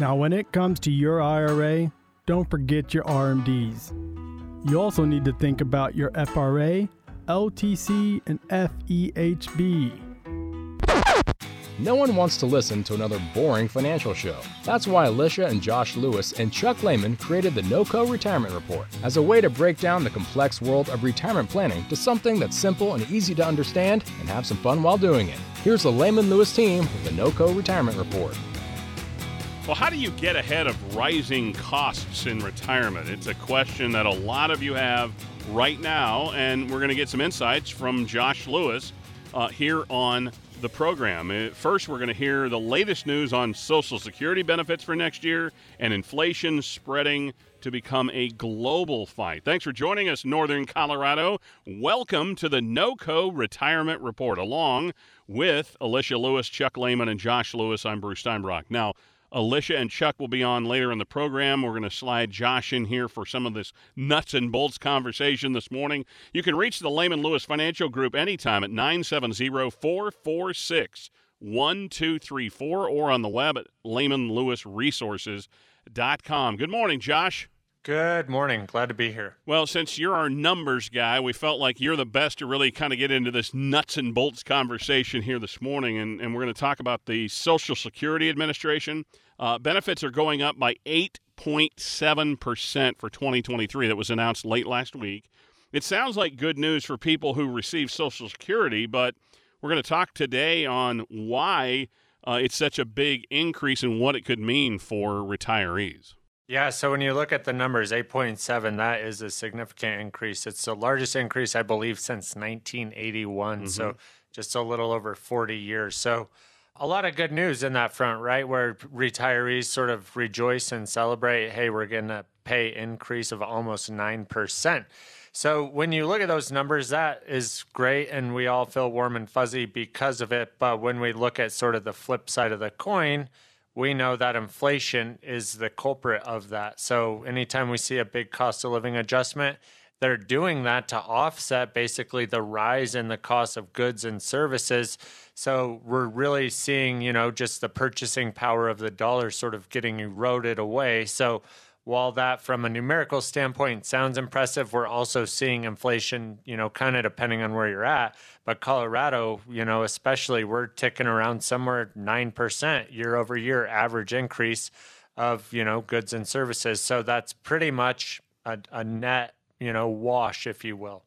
Now, when it comes to your IRA, don't forget your RMDs. You also need to think about your FRA, LTC, and FEHB. No one wants to listen to another boring financial show. That's why Alicia and Josh Lewis and Chuck Lehman created the NOCO Retirement Report as a way to break down the complex world of retirement planning to something that's simple and easy to understand and have some fun while doing it. Here's the Lehman Lewis team with the NOCO Retirement Report. Well, how do you get ahead of rising costs in retirement? It's a question that a lot of you have right now, and we're going to get some insights from Josh Lewis uh, here on the program. Uh, first, we're going to hear the latest news on Social Security benefits for next year and inflation spreading to become a global fight. Thanks for joining us, Northern Colorado. Welcome to the NOCO Retirement Report, along with Alicia Lewis, Chuck Lehman, and Josh Lewis. I'm Bruce Steinbrock. Now, Alicia and Chuck will be on later in the program. We're going to slide Josh in here for some of this nuts and bolts conversation this morning. You can reach the Lehman Lewis Financial Group anytime at 970 446 1234 or on the web at lehmanlewisresources.com. Good morning, Josh. Good morning. Glad to be here. Well, since you're our numbers guy, we felt like you're the best to really kind of get into this nuts and bolts conversation here this morning. And, and we're going to talk about the Social Security Administration. Uh, benefits are going up by 8.7% for 2023. That was announced late last week. It sounds like good news for people who receive Social Security, but we're going to talk today on why uh, it's such a big increase and what it could mean for retirees. Yeah, so when you look at the numbers, 8.7, that is a significant increase. It's the largest increase, I believe, since 1981. Mm-hmm. So just a little over 40 years. So a lot of good news in that front, right? Where retirees sort of rejoice and celebrate, hey, we're getting a pay increase of almost 9%. So when you look at those numbers, that is great, and we all feel warm and fuzzy because of it. But when we look at sort of the flip side of the coin, we know that inflation is the culprit of that. So anytime we see a big cost of living adjustment, they're doing that to offset basically the rise in the cost of goods and services. So we're really seeing, you know, just the purchasing power of the dollar sort of getting eroded away. So while that from a numerical standpoint sounds impressive, we're also seeing inflation, you know, kind of depending on where you're at. But Colorado, you know, especially, we're ticking around somewhere 9% year over year average increase of, you know, goods and services. So that's pretty much a, a net, you know, wash, if you will.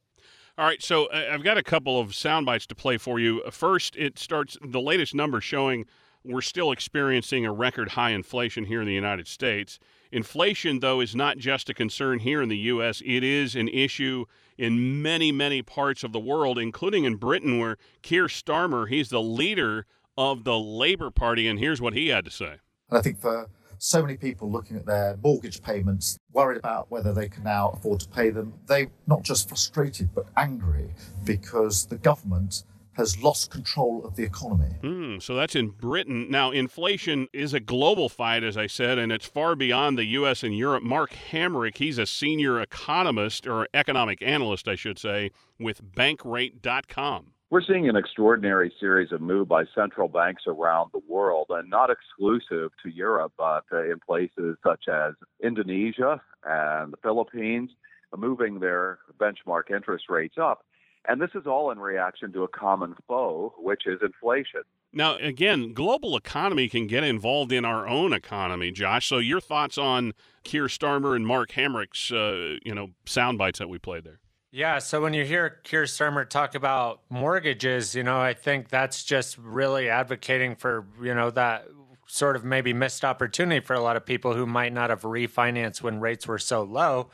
All right, so uh, I've got a couple of sound bites to play for you. First, it starts the latest number showing we're still experiencing a record high inflation here in the United States. Inflation, though, is not just a concern here in the U.S., it is an issue in many, many parts of the world, including in Britain, where Keir Starmer, he's the leader of the Labour Party, and here's what he had to say. I think for so many people looking at their mortgage payments, worried about whether they can now afford to pay them, they're not just frustrated but angry because the government has lost control of the economy. Mm, so that's in Britain. Now, inflation is a global fight, as I said, and it's far beyond the U.S. and Europe. Mark Hamrick, he's a senior economist, or economic analyst, I should say, with Bankrate.com. We're seeing an extraordinary series of moves by central banks around the world, and not exclusive to Europe, but uh, in places such as Indonesia and the Philippines, moving their benchmark interest rates up. And this is all in reaction to a common foe, which is inflation. Now, again, global economy can get involved in our own economy, Josh. So, your thoughts on Keir Starmer and Mark Hamrick's, uh, you know, sound bites that we played there? Yeah. So when you hear Keir Starmer talk about mortgages, you know, I think that's just really advocating for, you know, that sort of maybe missed opportunity for a lot of people who might not have refinanced when rates were so low.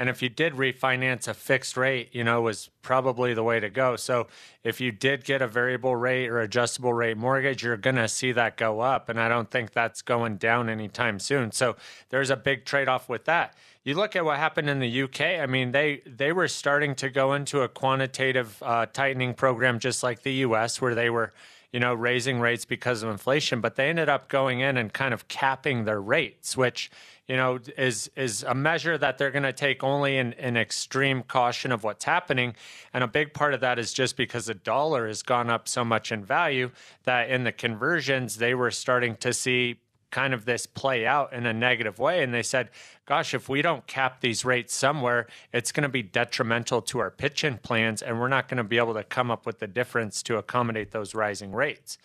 And if you did refinance a fixed rate, you know, was probably the way to go. So if you did get a variable rate or adjustable rate mortgage, you're going to see that go up. And I don't think that's going down anytime soon. So there's a big trade off with that. You look at what happened in the UK. I mean, they they were starting to go into a quantitative uh, tightening program, just like the U.S., where they were, you know, raising rates because of inflation. But they ended up going in and kind of capping their rates, which you know, is is a measure that they're going to take only in, in extreme caution of what's happening. And a big part of that is just because the dollar has gone up so much in value that in the conversions they were starting to see kind of this play out in a negative way. And they said, gosh, if we don't cap these rates somewhere, it's going to be detrimental to our pension plans, and we're not going to be able to come up with the difference to accommodate those rising rates.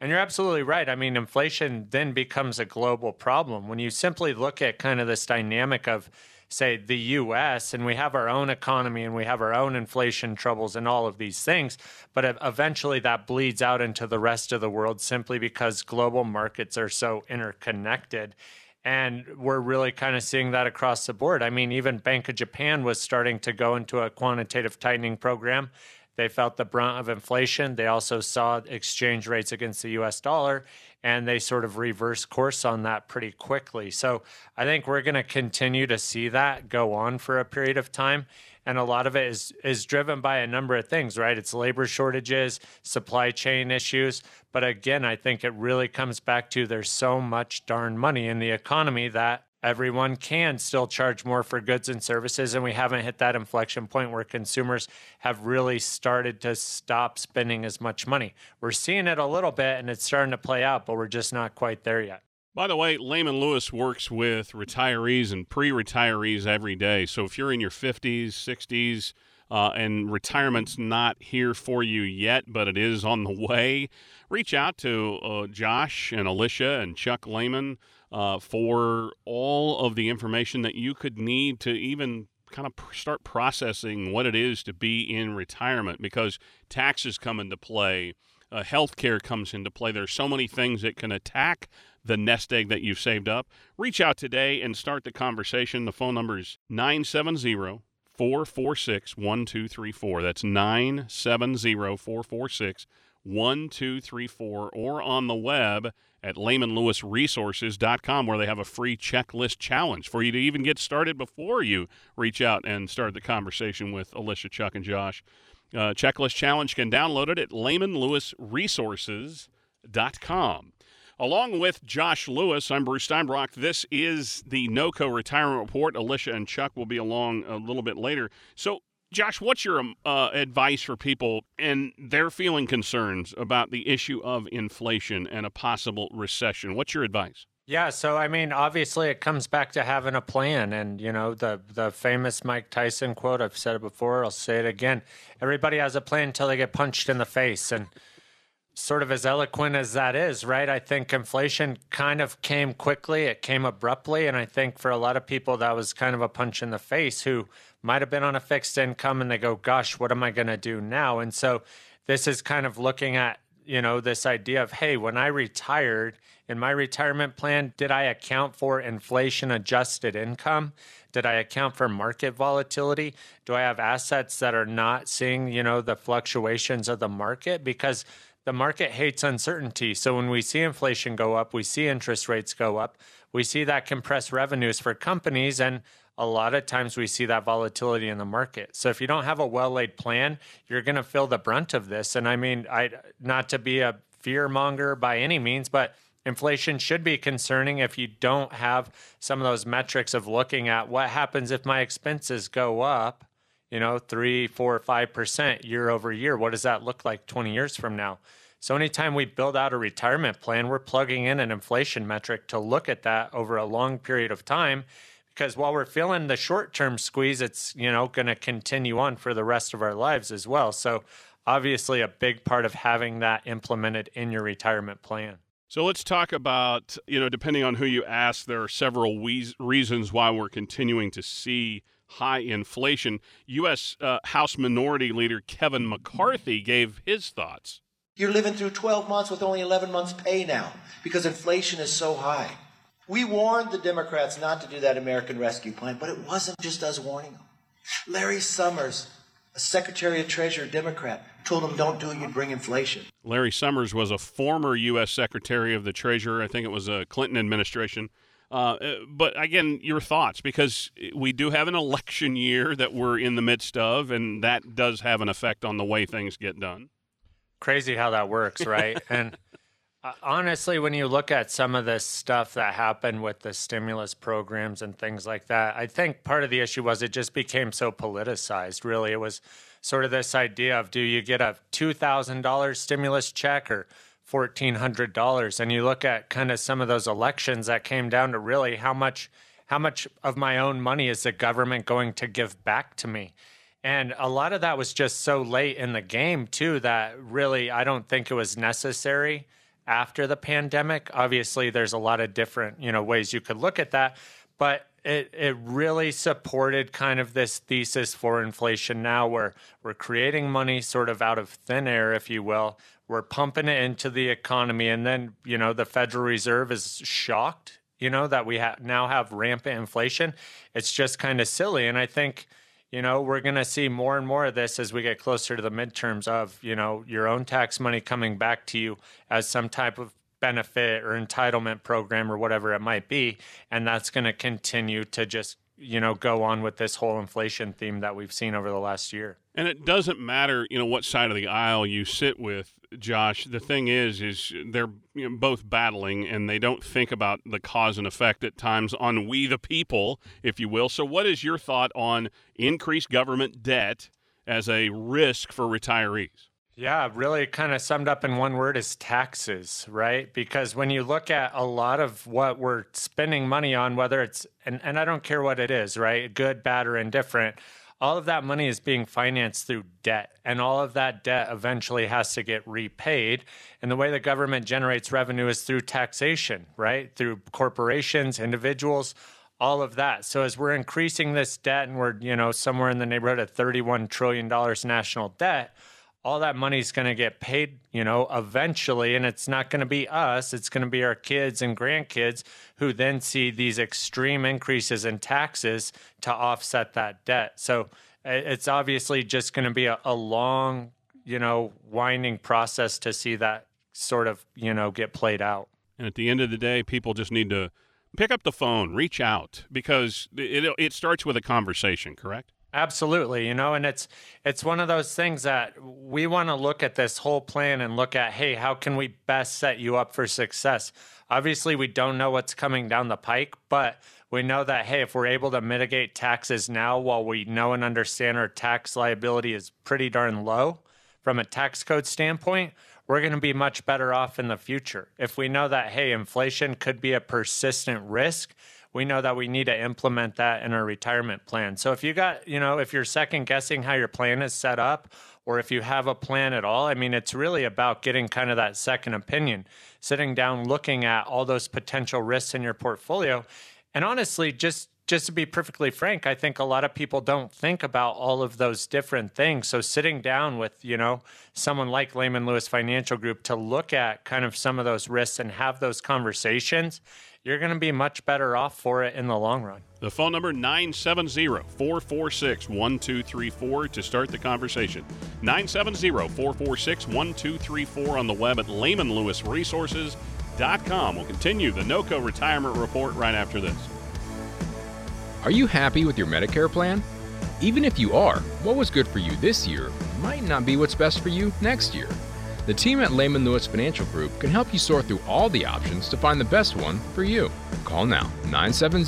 And you're absolutely right. I mean, inflation then becomes a global problem. When you simply look at kind of this dynamic of, say, the US, and we have our own economy and we have our own inflation troubles and all of these things, but eventually that bleeds out into the rest of the world simply because global markets are so interconnected. And we're really kind of seeing that across the board. I mean, even Bank of Japan was starting to go into a quantitative tightening program. They felt the brunt of inflation. They also saw exchange rates against the US dollar and they sort of reversed course on that pretty quickly. So I think we're going to continue to see that go on for a period of time. And a lot of it is is driven by a number of things, right? It's labor shortages, supply chain issues. But again, I think it really comes back to there's so much darn money in the economy that everyone can still charge more for goods and services. And we haven't hit that inflection point where consumers have really started to stop spending as much money. We're seeing it a little bit and it's starting to play out, but we're just not quite there yet. By the way, Lehman Lewis works with retirees and pre retirees every day. So if you're in your 50s, 60s, uh, and retirement's not here for you yet, but it is on the way, reach out to uh, Josh and Alicia and Chuck Lehman uh, for all of the information that you could need to even kind of start processing what it is to be in retirement because taxes come into play, uh, healthcare comes into play. There's so many things that can attack the nest egg that you've saved up. Reach out today and start the conversation. The phone number is 970 446 1234. That's 970 446 1234 or on the web at lehmanlewisresources.com where they have a free checklist challenge for you to even get started before you reach out and start the conversation with Alicia, Chuck, and Josh. Uh, checklist challenge can download it at lehmanlewisresources.com. Along with Josh Lewis, I'm Bruce Steinbrock. This is the NOCO Retirement Report. Alicia and Chuck will be along a little bit later. So, Josh, what's your um, uh, advice for people and they're feeling concerns about the issue of inflation and a possible recession? What's your advice? Yeah, so I mean, obviously, it comes back to having a plan, and you know the the famous Mike Tyson quote. I've said it before. I'll say it again. Everybody has a plan until they get punched in the face, and sort of as eloquent as that is, right? I think inflation kind of came quickly. It came abruptly, and I think for a lot of people that was kind of a punch in the face. Who might have been on a fixed income and they go, gosh, what am I going to do now? And so this is kind of looking at, you know, this idea of, hey, when I retired in my retirement plan, did I account for inflation adjusted income? Did I account for market volatility? Do I have assets that are not seeing, you know, the fluctuations of the market? Because the market hates uncertainty. So when we see inflation go up, we see interest rates go up, we see that compress revenues for companies. And a lot of times we see that volatility in the market. So if you don't have a well laid plan, you're going to feel the brunt of this. And I mean, I not to be a fear monger by any means, but inflation should be concerning if you don't have some of those metrics of looking at what happens if my expenses go up, you know, three, four, five percent year over year. What does that look like 20 years from now? So anytime we build out a retirement plan, we're plugging in an inflation metric to look at that over a long period of time because while we're feeling the short term squeeze, it's you know going to continue on for the rest of our lives as well. So obviously, a big part of having that implemented in your retirement plan. So let's talk about you know depending on who you ask, there are several we- reasons why we're continuing to see high inflation. U.S. Uh, House Minority Leader Kevin McCarthy gave his thoughts. You're living through 12 months with only 11 months' pay now because inflation is so high. We warned the Democrats not to do that American Rescue Plan, but it wasn't just us warning them. Larry Summers, a Secretary of Treasury Democrat, told them don't do it, you'd bring inflation. Larry Summers was a former U.S. Secretary of the Treasury. I think it was a Clinton administration. Uh, but again, your thoughts, because we do have an election year that we're in the midst of, and that does have an effect on the way things get done. Crazy how that works, right? and uh, honestly, when you look at some of this stuff that happened with the stimulus programs and things like that, I think part of the issue was it just became so politicized. Really, it was sort of this idea of do you get a $2,000 stimulus check or $1400 and you look at kind of some of those elections that came down to really how much how much of my own money is the government going to give back to me and a lot of that was just so late in the game too that really I don't think it was necessary after the pandemic. Obviously there's a lot of different you know ways you could look at that but it it really supported kind of this thesis for inflation now where we're creating money sort of out of thin air if you will. We're pumping it into the economy and then you know the federal reserve is shocked you know that we ha- now have rampant inflation. It's just kind of silly and i think you know we're going to see more and more of this as we get closer to the midterms of you know your own tax money coming back to you as some type of benefit or entitlement program or whatever it might be. And that's going to continue to just you know go on with this whole inflation theme that we've seen over the last year. And it doesn't matter you know what side of the aisle you sit with josh. The thing is is they're you know, both battling and they don't think about the cause and effect at times on we the people if you will. So what is your thought on increased government debt as a risk for retirees yeah, really kind of summed up in one word is taxes, right? Because when you look at a lot of what we're spending money on, whether it's, and, and I don't care what it is, right? Good, bad, or indifferent, all of that money is being financed through debt. And all of that debt eventually has to get repaid. And the way the government generates revenue is through taxation, right? Through corporations, individuals, all of that. So as we're increasing this debt and we're, you know, somewhere in the neighborhood of $31 trillion national debt, all that money is going to get paid, you know, eventually. And it's not going to be us, it's going to be our kids and grandkids who then see these extreme increases in taxes to offset that debt. So it's obviously just going to be a, a long, you know, winding process to see that sort of, you know, get played out. And at the end of the day, people just need to pick up the phone, reach out, because it, it starts with a conversation, correct? Absolutely, you know, and it's it's one of those things that we want to look at this whole plan and look at, hey, how can we best set you up for success? Obviously, we don't know what's coming down the pike, but we know that hey, if we're able to mitigate taxes now while we know and understand our tax liability is pretty darn low from a tax code standpoint, we're going to be much better off in the future. If we know that hey, inflation could be a persistent risk, we know that we need to implement that in our retirement plan. So if you got, you know, if you're second guessing how your plan is set up, or if you have a plan at all, I mean, it's really about getting kind of that second opinion, sitting down, looking at all those potential risks in your portfolio. And honestly, just just to be perfectly frank, I think a lot of people don't think about all of those different things. So sitting down with, you know, someone like Lehman Lewis Financial Group to look at kind of some of those risks and have those conversations you're going to be much better off for it in the long run. The phone number 970-446-1234 to start the conversation. 970-446-1234 on the web at lehmanlewisresources.com. We'll continue the NOCO retirement report right after this. Are you happy with your Medicare plan? Even if you are, what was good for you this year might not be what's best for you next year. The team at Lehman Lewis Financial Group can help you sort through all the options to find the best one for you. Call now 970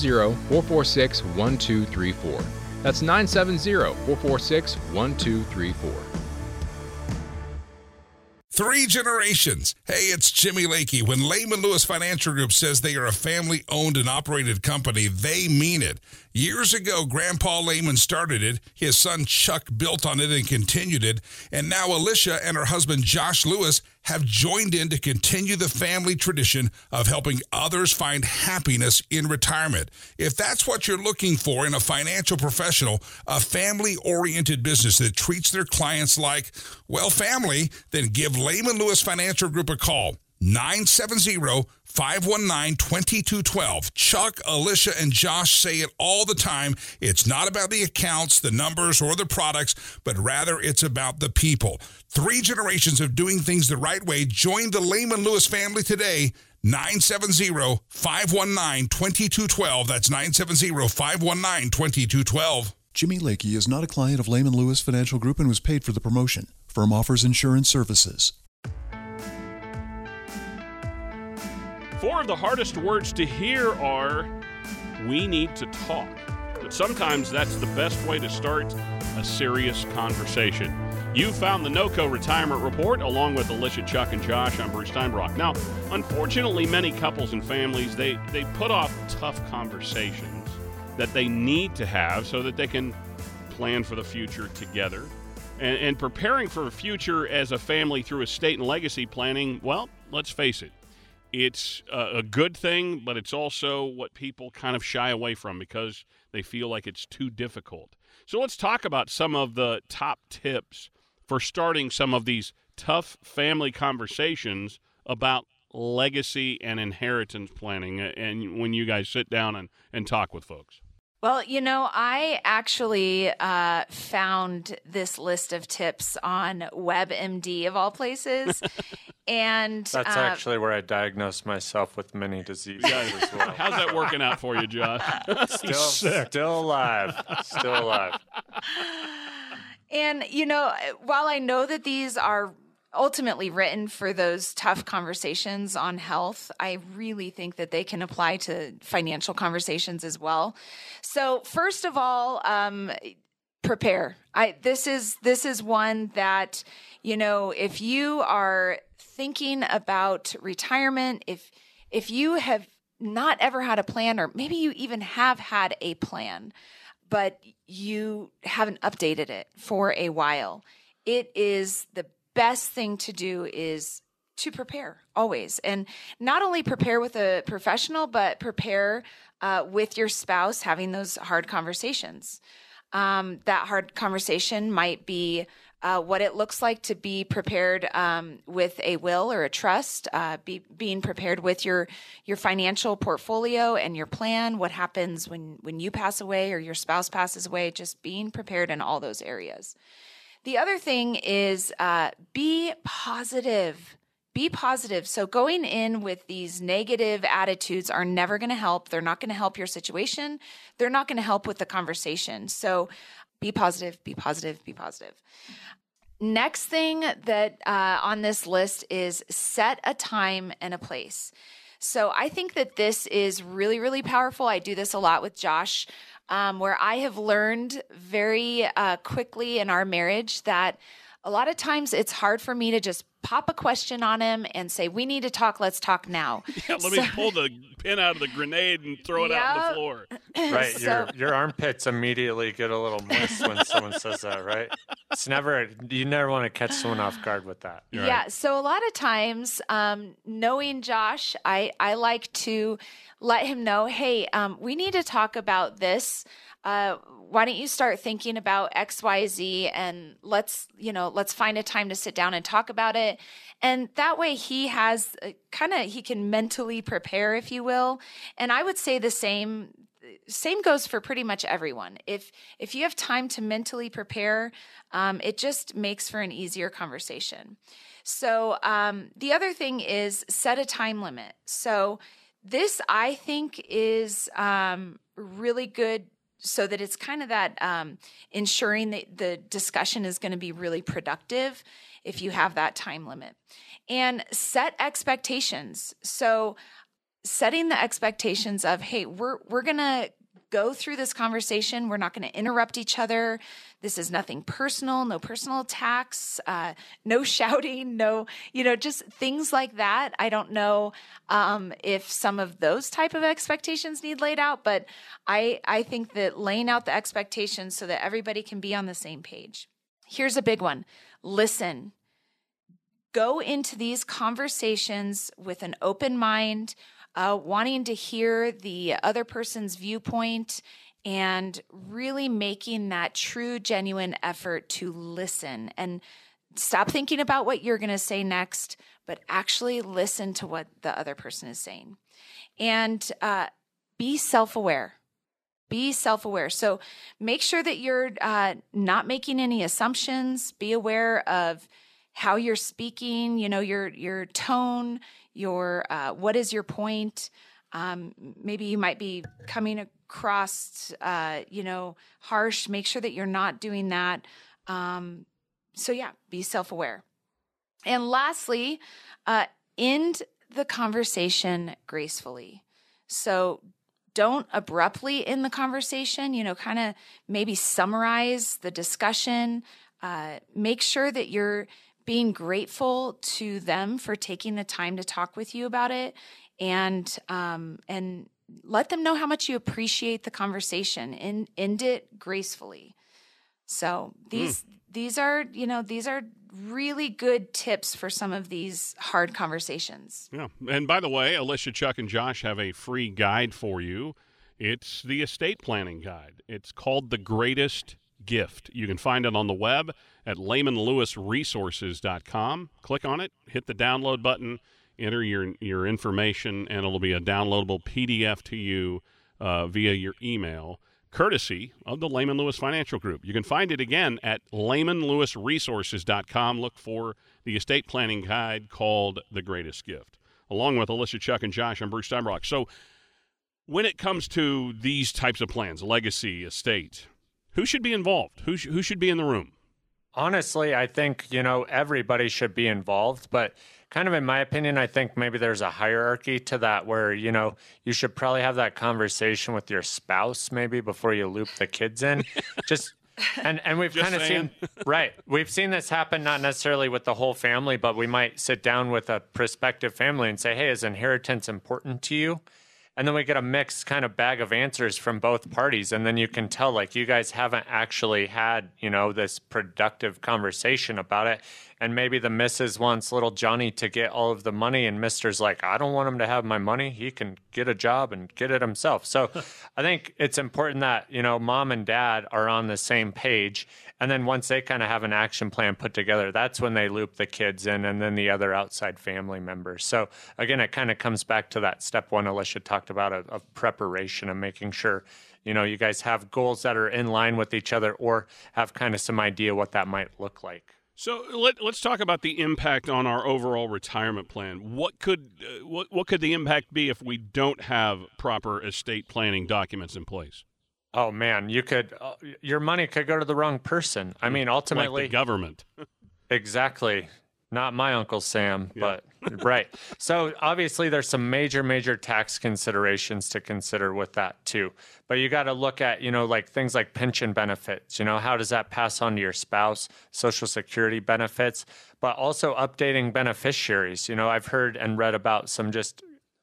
446 1234. That's 970 446 1234. Three generations. Hey, it's Jimmy Lakey. When Lehman Lewis Financial Group says they are a family owned and operated company, they mean it. Years ago, Grandpa Lehman started it. His son Chuck built on it and continued it. And now Alicia and her husband Josh Lewis have joined in to continue the family tradition of helping others find happiness in retirement. If that's what you're looking for in a financial professional, a family oriented business that treats their clients like, well, family, then give Lehman Lewis Financial Group a call. 970 519 2212. Chuck, Alicia, and Josh say it all the time. It's not about the accounts, the numbers, or the products, but rather it's about the people. Three generations of doing things the right way. Join the Lehman Lewis family today. 970 519 2212. That's 970 519 2212. Jimmy Lakey is not a client of Lehman Lewis Financial Group and was paid for the promotion. Firm offers insurance services. Four of the hardest words to hear are we need to talk. But sometimes that's the best way to start a serious conversation. You found the NOCO Retirement Report along with Alicia, Chuck, and Josh. I'm Bruce Steinbrock. Now, unfortunately, many couples and families they they put off tough conversations that they need to have so that they can plan for the future together. And, and preparing for a future as a family through estate and legacy planning, well, let's face it, it's a, good thing, but it's also what people kind of shy away from because they feel like it's too difficult. So let's talk about some of the top tips for starting some of these tough family conversations about legacy and inheritance planning and when you guys sit down and, and talk with folks. Well, you know, I actually uh, found this list of tips on WebMD of all places. and that's uh, actually where I diagnosed myself with many diseases as well. How's that working out for you, Josh? still, still alive. Still alive. And, you know, while I know that these are ultimately written for those tough conversations on health, I really think that they can apply to financial conversations as well. So, first of all, um, prepare. I this is this is one that you know if you are thinking about retirement, if if you have not ever had a plan, or maybe you even have had a plan, but you haven't updated it for a while, it is the best thing to do is to prepare always and not only prepare with a professional but prepare uh, with your spouse having those hard conversations um, that hard conversation might be uh, what it looks like to be prepared um, with a will or a trust, uh, be, being prepared with your your financial portfolio and your plan. What happens when when you pass away or your spouse passes away? Just being prepared in all those areas. The other thing is uh, be positive. Be positive. So, going in with these negative attitudes are never going to help. They're not going to help your situation. They're not going to help with the conversation. So, be positive, be positive, be positive. Next thing that uh, on this list is set a time and a place. So I think that this is really, really powerful. I do this a lot with Josh um, where I have learned very uh, quickly in our marriage that a lot of times it's hard for me to just pop a question on him and say, "We need to talk. Let's talk now." Yeah, let so, me pull the pin out of the grenade and throw it out on the floor. Right, so, your your armpits immediately get a little moist when someone says that. Right, it's never you never want to catch someone off guard with that. Yeah, so a lot of times, um, knowing Josh, I I like to let him know, hey, um, we need to talk about this. Uh, why don't you start thinking about xyz and let's you know let's find a time to sit down and talk about it. And that way he has uh, kind of he can mentally prepare if you will. And i would say the same same goes for pretty much everyone. If if you have time to mentally prepare um, it just makes for an easier conversation. So um, the other thing is set a time limit. So this i think is um, really good so that it's kind of that um, ensuring that the discussion is going to be really productive if you have that time limit. And set expectations. So setting the expectations of hey we're we're going to go through this conversation. We're not going to interrupt each other. This is nothing personal, no personal attacks, uh, no shouting, no, you know, just things like that. I don't know um, if some of those type of expectations need laid out, but I, I think that laying out the expectations so that everybody can be on the same page. Here's a big one listen. Go into these conversations with an open mind uh, wanting to hear the other person's viewpoint and really making that true, genuine effort to listen and stop thinking about what you're going to say next, but actually listen to what the other person is saying. And uh, be self aware. Be self aware. So make sure that you're uh, not making any assumptions. Be aware of how you're speaking, you know, your your tone, your uh, what is your point? Um, maybe you might be coming across uh, you know harsh. Make sure that you're not doing that. Um, so yeah be self-aware. And lastly uh, end the conversation gracefully. So don't abruptly end the conversation you know kind of maybe summarize the discussion. Uh, make sure that you're being grateful to them for taking the time to talk with you about it and um, and let them know how much you appreciate the conversation and end it gracefully. So these mm. these are you know these are really good tips for some of these hard conversations. Yeah. And by the way alicia chuck and josh have a free guide for you. It's the estate planning guide. It's called the greatest gift. You can find it on the web at lehmanlewisresources.com. Click on it, hit the download button, enter your, your information, and it'll be a downloadable PDF to you uh, via your email, courtesy of the Lehman Lewis Financial Group. You can find it again at lehmanlewisresources.com. Look for the estate planning guide called The Greatest Gift. Along with Alyssa, Chuck, and Josh, I'm Bruce Steinbrock. So, when it comes to these types of plans, legacy, estate, who should be involved? Who, sh- who should be in the room? Honestly, I think, you know, everybody should be involved, but kind of in my opinion, I think maybe there's a hierarchy to that where, you know, you should probably have that conversation with your spouse maybe before you loop the kids in. Just and and we've kind of seen right we've seen this happen not necessarily with the whole family but we might sit down with a prospective family and say hey is inheritance important to you and then we get a mixed kind of bag of answers from both parties. And then you can tell like you guys haven't actually had you know this productive conversation about it and maybe the missus wants little johnny to get all of the money and mister's like i don't want him to have my money he can get a job and get it himself so i think it's important that you know mom and dad are on the same page and then once they kind of have an action plan put together, that's when they loop the kids in and then the other outside family members. So again, it kind of comes back to that step one Alicia talked about of, of preparation and making sure you know you guys have goals that are in line with each other or have kind of some idea what that might look like. So let, us talk about the impact on our overall retirement plan. What could uh, what what could the impact be if we don't have proper estate planning documents in place? Oh man, you could uh, your money could go to the wrong person. I mean, ultimately, like the government. exactly. Not my uncle Sam, yeah. but right. So obviously, there's some major, major tax considerations to consider with that too. But you got to look at, you know, like things like pension benefits. You know, how does that pass on to your spouse? Social Security benefits, but also updating beneficiaries. You know, I've heard and read about some just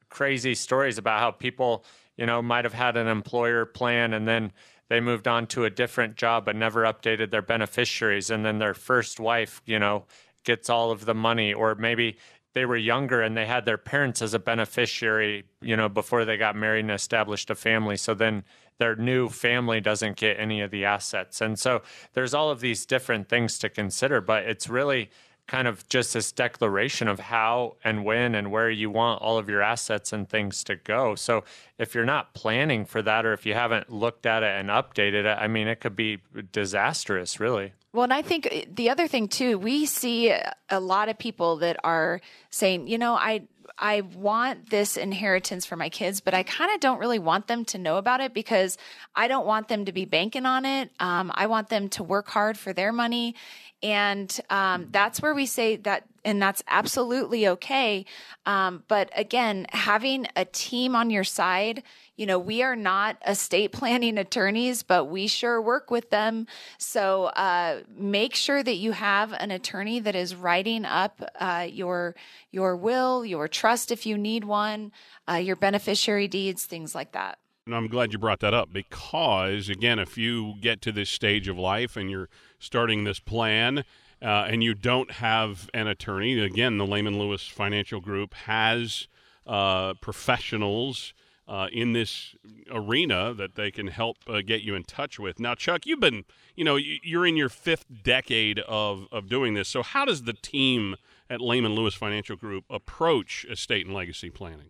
crazy stories about how people you know, might have had an employer plan and then they moved on to a different job but never updated their beneficiaries. And then their first wife, you know, gets all of the money. Or maybe they were younger and they had their parents as a beneficiary, you know, before they got married and established a family. So then their new family doesn't get any of the assets. And so there's all of these different things to consider, but it's really kind of just this declaration of how and when and where you want all of your assets and things to go. So if you're not planning for that or if you haven't looked at it and updated it, I mean, it could be disastrous, really. Well, and I think uh, the other thing too, we see a lot of people that are saying, you know, I I want this inheritance for my kids, but I kind of don't really want them to know about it because I don't want them to be banking on it. Um, I want them to work hard for their money. And um, that's where we say that, and that's absolutely okay. Um, but again, having a team on your side, you know, we are not estate planning attorneys, but we sure work with them. So uh, make sure that you have an attorney that is writing up uh, your your will, your trust if you need one, uh, your beneficiary deeds, things like that. And I'm glad you brought that up because, again, if you get to this stage of life and you're starting this plan uh, and you don't have an attorney, again, the Lehman Lewis Financial Group has uh, professionals uh, in this arena that they can help uh, get you in touch with. Now, Chuck, you've been, you know, you're in your fifth decade of, of doing this. So, how does the team at Lehman Lewis Financial Group approach estate and legacy planning?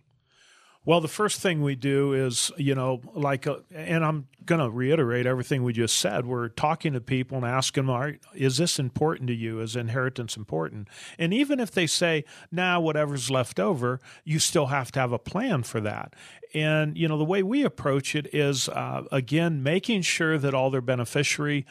Well, the first thing we do is, you know, like, uh, and I'm going to reiterate everything we just said. We're talking to people and asking them, is this important to you? Is inheritance important? And even if they say, nah, whatever's left over, you still have to have a plan for that. And, you know, the way we approach it is, uh, again, making sure that all their beneficiary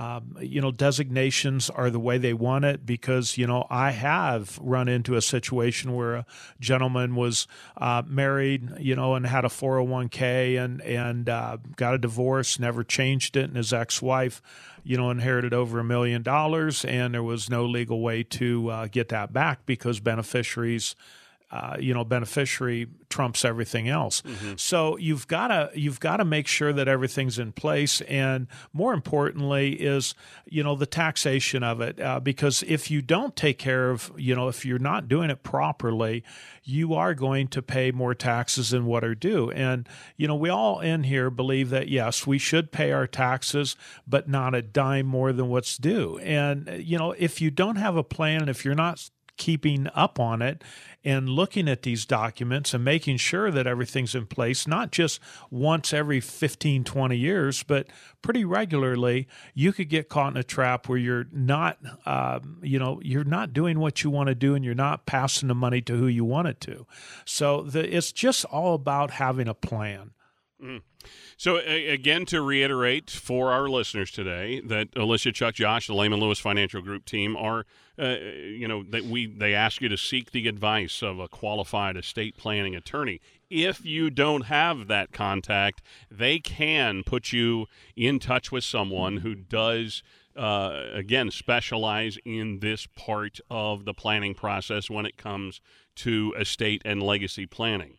um, you know, designations are the way they want it because, you know, I have run into a situation where a gentleman was uh, married, you know, and had a 401k and, and uh, got a divorce, never changed it, and his ex wife, you know, inherited over a million dollars, and there was no legal way to uh, get that back because beneficiaries uh, you know beneficiary trumps everything else. Mm-hmm. So you've got to you've got to make sure that everything's in place, and more importantly is you know the taxation of it uh, because if you don't take care of you know if you're not doing it properly, you are going to pay more taxes than what are due. And you know we all in here believe that yes we should pay our taxes, but not a dime more than what's due. And you know if you don't have a plan, if you're not keeping up on it and looking at these documents and making sure that everything's in place, not just once every 15, 20 years, but pretty regularly, you could get caught in a trap where you're not, um, you know, you're not doing what you want to do and you're not passing the money to who you want it to. So the, it's just all about having a plan. Mm. So again, to reiterate for our listeners today, that Alicia, Chuck, Josh, the Lehman Lewis Financial Group team are, uh, you know, that we they ask you to seek the advice of a qualified estate planning attorney. If you don't have that contact, they can put you in touch with someone who does. Uh, again, specialize in this part of the planning process when it comes to estate and legacy planning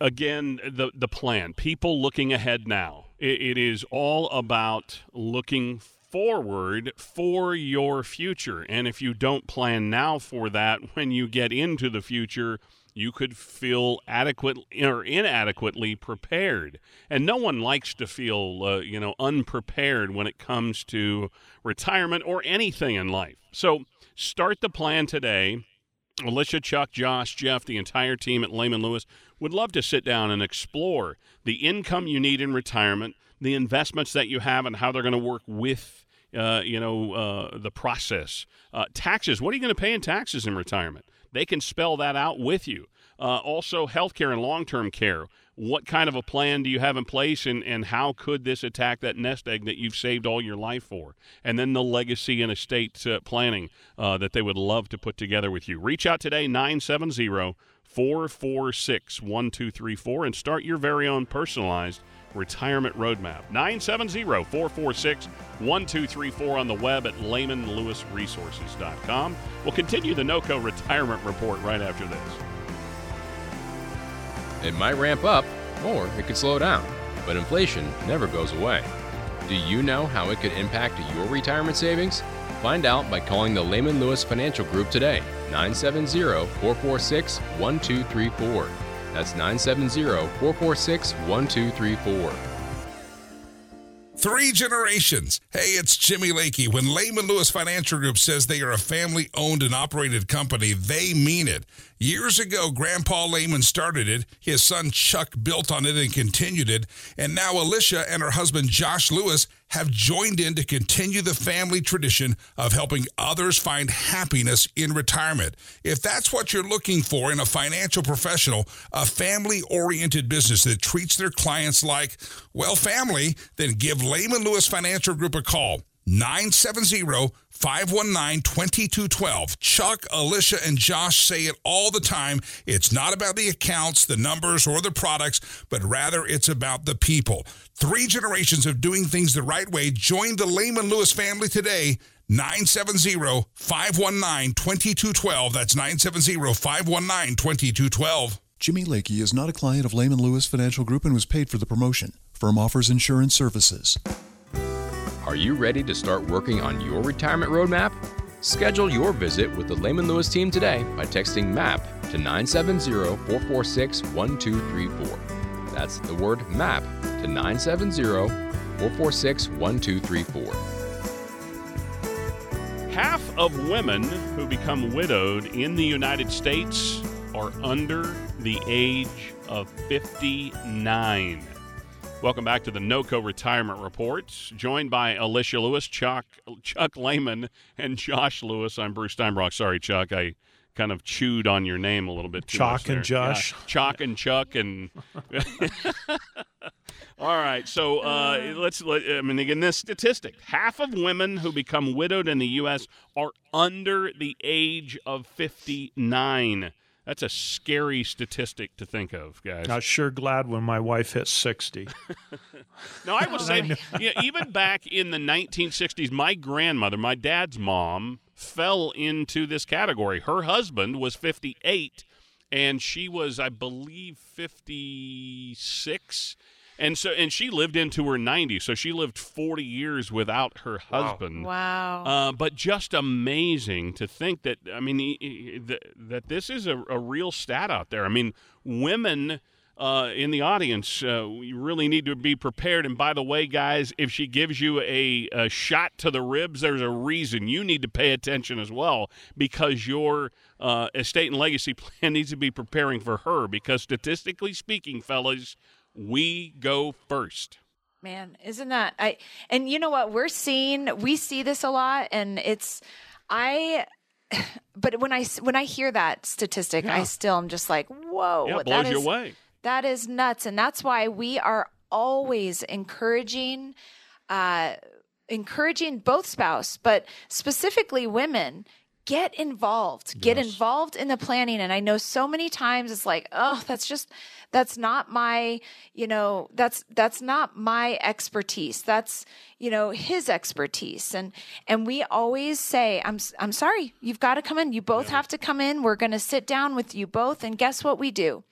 again the the plan people looking ahead now it, it is all about looking forward for your future. And if you don't plan now for that when you get into the future you could feel adequate or inadequately prepared. And no one likes to feel uh, you know unprepared when it comes to retirement or anything in life. So start the plan today. Alicia, Chuck, Josh, Jeff, the entire team at Lehman Lewis would love to sit down and explore the income you need in retirement, the investments that you have, and how they're going to work with. Uh, you know uh, the process. Uh, taxes. What are you going to pay in taxes in retirement? They can spell that out with you. Uh, also, healthcare and long-term care. What kind of a plan do you have in place, and, and how could this attack that nest egg that you've saved all your life for? And then the legacy and estate uh, planning uh, that they would love to put together with you. Reach out today, 970 446 1234 and start your very own personalized retirement roadmap. 970 446 1234 on the web at lehmanlewisresources.com. We'll continue the NOCO retirement report right after this. It might ramp up, or it could slow down, but inflation never goes away. Do you know how it could impact your retirement savings? Find out by calling the Lehman Lewis Financial Group today, 970 446 1234. That's 970 446 1234. Three generations. Hey, it's Jimmy Lakey. When Lehman Lewis Financial Group says they are a family owned and operated company, they mean it. Years ago, Grandpa Lehman started it. His son Chuck built on it and continued it. And now Alicia and her husband Josh Lewis have joined in to continue the family tradition of helping others find happiness in retirement. If that's what you're looking for in a financial professional, a family oriented business that treats their clients like, well, family, then give Lehman Lewis Financial Group a call. 970 519 2212. Chuck, Alicia, and Josh say it all the time. It's not about the accounts, the numbers, or the products, but rather it's about the people. Three generations of doing things the right way. Join the Lehman Lewis family today. 970 519 2212. That's 970 519 2212. Jimmy Lakey is not a client of Lehman Lewis Financial Group and was paid for the promotion. Firm offers insurance services. Are you ready to start working on your retirement roadmap? Schedule your visit with the Lehman Lewis team today by texting MAP to 970 446 1234. That's the word MAP to 970 446 1234. Half of women who become widowed in the United States are under the age of 59. Welcome back to the NOCO Retirement Report. Joined by Alicia Lewis, Chuck, Chuck Lehman, and Josh Lewis. I'm Bruce Steinbrock. Sorry, Chuck. I kind of chewed on your name a little bit. Chuck and Josh. Yeah, Chuck and Chuck and All right, so uh, let's. Let, I mean, again, this statistic: half of women who become widowed in the U.S. are under the age of fifty-nine. That's a scary statistic to think of, guys. I was sure glad when my wife hit 60. no, I will say, yeah, even back in the 1960s, my grandmother, my dad's mom, fell into this category. Her husband was 58, and she was, I believe, 56 and so and she lived into her 90s so she lived 40 years without her husband wow uh, but just amazing to think that i mean he, he, that, that this is a, a, real stat out there i mean women uh, in the audience, uh, we really need to be prepared. And by the way, guys, if she gives you a, a, shot to the ribs, there's a reason you need to pay attention as well because your uh, estate and legacy plan needs to be preparing for her. Because statistically speaking, fellas, we go first. Man, isn't that I and you know what we're seeing we see this a lot and it's I but when I when I hear that statistic yeah. I still am just like whoa yeah, blows your way. That is nuts and that's why we are always encouraging uh encouraging both spouse but specifically women get involved get yes. involved in the planning and i know so many times it's like oh that's just that's not my you know that's that's not my expertise that's you know his expertise and and we always say i'm i'm sorry you've got to come in you both yeah. have to come in we're going to sit down with you both and guess what we do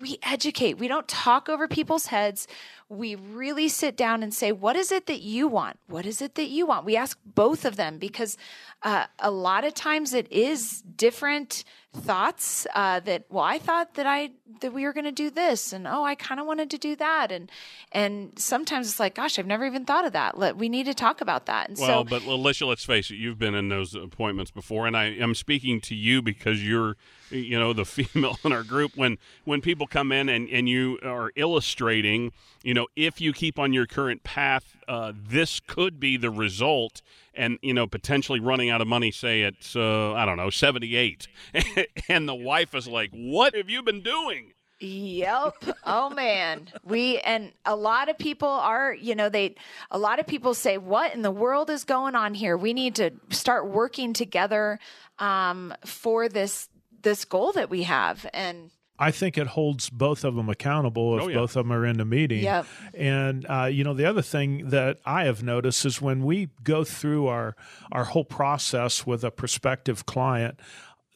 we educate. We don't talk over people's heads. We really sit down and say, What is it that you want? What is it that you want? We ask both of them because uh, a lot of times it is different thoughts uh, that well i thought that i that we were going to do this and oh i kind of wanted to do that and and sometimes it's like gosh i've never even thought of that Let, we need to talk about that and well so, but alicia let's face it you've been in those appointments before and i am speaking to you because you're you know the female in our group when when people come in and and you are illustrating you know if you keep on your current path uh, this could be the result and you know potentially running out of money say it's uh, i don't know 78 and the wife is like what have you been doing Yep. Oh man. We and a lot of people are, you know, they a lot of people say what in the world is going on here? We need to start working together um for this this goal that we have and I think it holds both of them accountable if oh, yeah. both of them are in the meeting. Yep. And uh, you know, the other thing that I have noticed is when we go through our our whole process with a prospective client,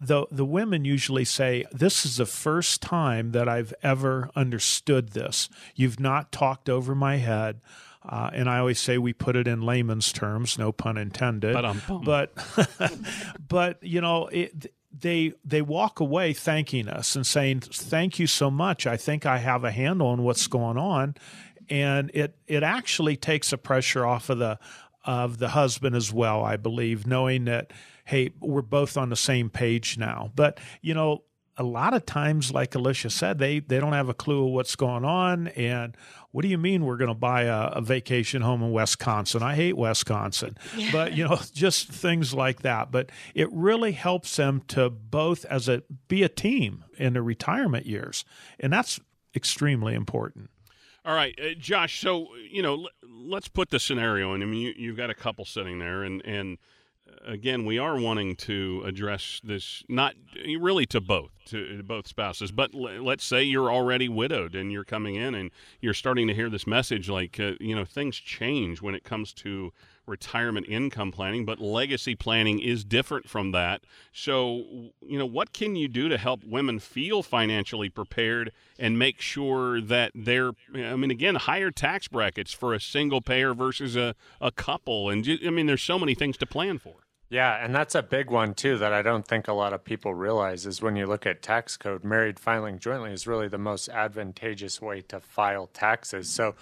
the the women usually say, "This is the first time that I've ever understood this. You've not talked over my head." Uh, and I always say we put it in layman's terms, no pun intended. But but, but you know, it, they they walk away thanking us and saying thank you so much. I think i have a handle on what's going on. And it it actually takes the pressure off of the of the husband as well i believe knowing that hey we're both on the same page now. But you know a lot of times, like Alicia said, they they don't have a clue of what's going on. And what do you mean we're going to buy a, a, vacation home in Wisconsin? I hate Wisconsin, yeah. but you know, just things like that. But it really helps them to both as a be a team in the retirement years, and that's extremely important. All right, uh, Josh. So you know, let's put the scenario in. I mean, you, you've got a couple sitting there, and and again, we are wanting to address this not really to both to both spouses, but let's say you're already widowed and you're coming in and you're starting to hear this message like uh, you know things change when it comes to retirement income planning, but legacy planning is different from that. So, you know, what can you do to help women feel financially prepared and make sure that they're, I mean, again, higher tax brackets for a single payer versus a, a couple? And I mean, there's so many things to plan for. Yeah, and that's a big one too that I don't think a lot of people realize is when you look at tax code, married filing jointly is really the most advantageous way to file taxes. So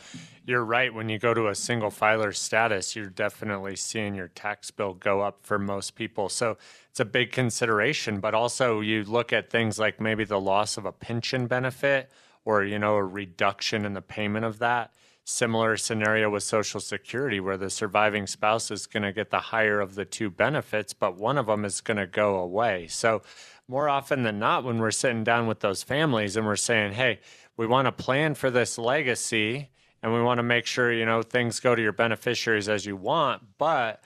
you're right, when you go to a single filer status, you're definitely seeing your tax bill go up for most people. So it's a big consideration, but also you look at things like maybe the loss of a pension benefit or you know a reduction in the payment of that similar scenario with Social Security where the surviving spouse is going to get the higher of the two benefits, but one of them is going to go away. So, more often than not, when we're sitting down with those families and we're saying, hey, we want to plan for this legacy and we want to make sure, you know, things go to your beneficiaries as you want, but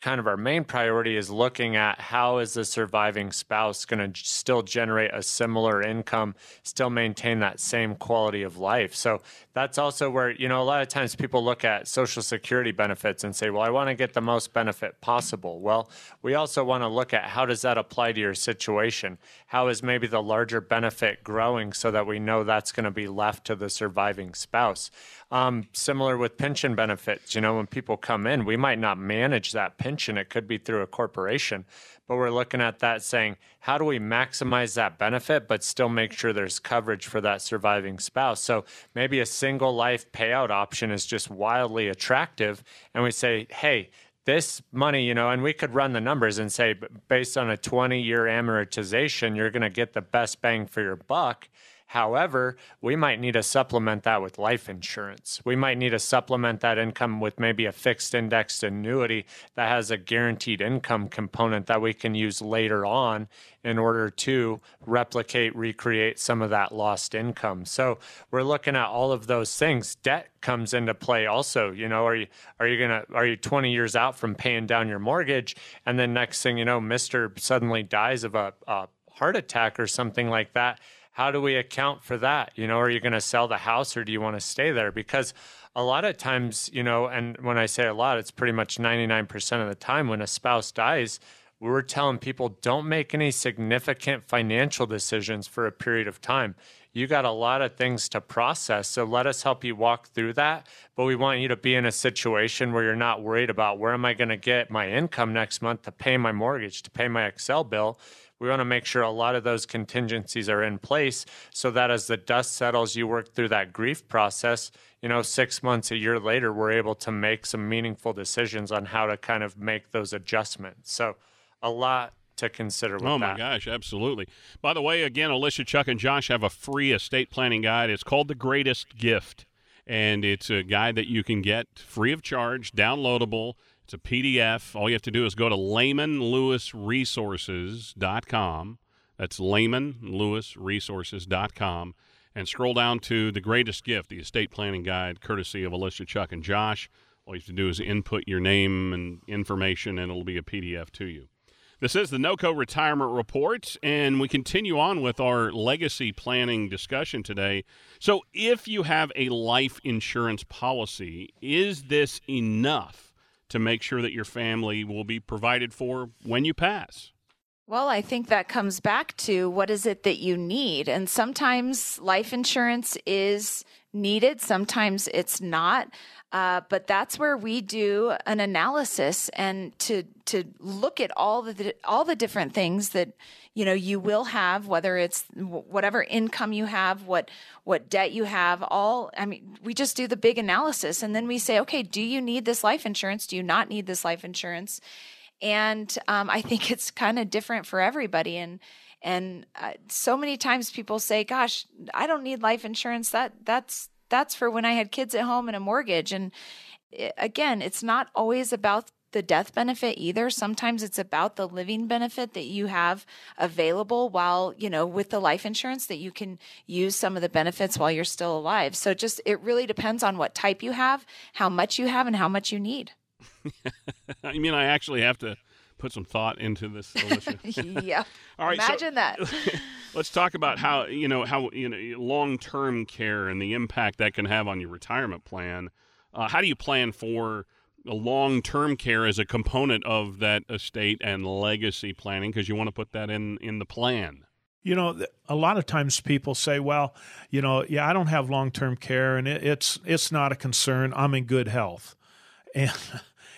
kind of our main priority is looking at how is the surviving spouse going to still generate a similar income still maintain that same quality of life. So that's also where you know a lot of times people look at social security benefits and say well i want to get the most benefit possible. Well we also want to look at how does that apply to your situation? How is maybe the larger benefit growing so that we know that's going to be left to the surviving spouse um, similar with pension benefits, you know, when people come in, we might not manage that pension. It could be through a corporation, but we're looking at that saying, how do we maximize that benefit, but still make sure there's coverage for that surviving spouse? So maybe a single life payout option is just wildly attractive. And we say, hey, this money, you know, and we could run the numbers and say, based on a 20 year amortization, you're going to get the best bang for your buck. However, we might need to supplement that with life insurance. We might need to supplement that income with maybe a fixed indexed annuity that has a guaranteed income component that we can use later on in order to replicate, recreate some of that lost income. So we're looking at all of those things. Debt comes into play also. You know, are you are you gonna are you 20 years out from paying down your mortgage, and then next thing you know, Mister suddenly dies of a, a heart attack or something like that how do we account for that? You know, are you going to sell the house or do you want to stay there? Because a lot of times, you know, and when I say a lot, it's pretty much 99% of the time when a spouse dies, we're telling people don't make any significant financial decisions for a period of time. You got a lot of things to process. So let us help you walk through that. But we want you to be in a situation where you're not worried about where am I going to get my income next month to pay my mortgage, to pay my Xcel bill we want to make sure a lot of those contingencies are in place so that as the dust settles, you work through that grief process. You know, six months, a year later, we're able to make some meaningful decisions on how to kind of make those adjustments. So, a lot to consider oh my that. gosh absolutely by the way again alicia chuck and josh have a free estate planning guide it's called the greatest gift and it's a guide that you can get free of charge downloadable it's a PDF. All you have to do is go to lehmanlewisresources.com. That's lehmanlewisresources.com and scroll down to the greatest gift, the estate planning guide, courtesy of Alicia, Chuck, and Josh. All you have to do is input your name and information, and it'll be a PDF to you. This is the NOCO Retirement Report, and we continue on with our legacy planning discussion today. So, if you have a life insurance policy, is this enough to make sure that your family will be provided for when you pass? Well, I think that comes back to what is it that you need? And sometimes life insurance is needed, sometimes it's not. Uh, but that's where we do an analysis and to to look at all the all the different things that you know you will have whether it's whatever income you have what what debt you have all i mean we just do the big analysis. And then we say okay do you need this life insurance? Do you not need this life insurance? And um, i think it's kind of different for everybody. And and uh, so many times people say gosh i don't need life insurance that that's that's for when i had kids at home and a mortgage and it, eh, again it's not always about the death benefit either. Sometimes it's about the living benefit that you have available while, you know, with the life insurance that you can use some of the benefits while you're still alive. So just it really depends on what type you have, how much you have, and how much you need. I mean, I actually have to put some thought into this. yeah. All right. Imagine so, that. let's talk about how you know how you know long term care and the impact that can have on your retirement plan. Uh, how do you plan for long term care as a component of that estate and legacy planning because you want to put that in in the plan. You know, a lot of times people say, "Well, you know, yeah, I don't have long term care, and it, it's it's not a concern. I'm in good health," and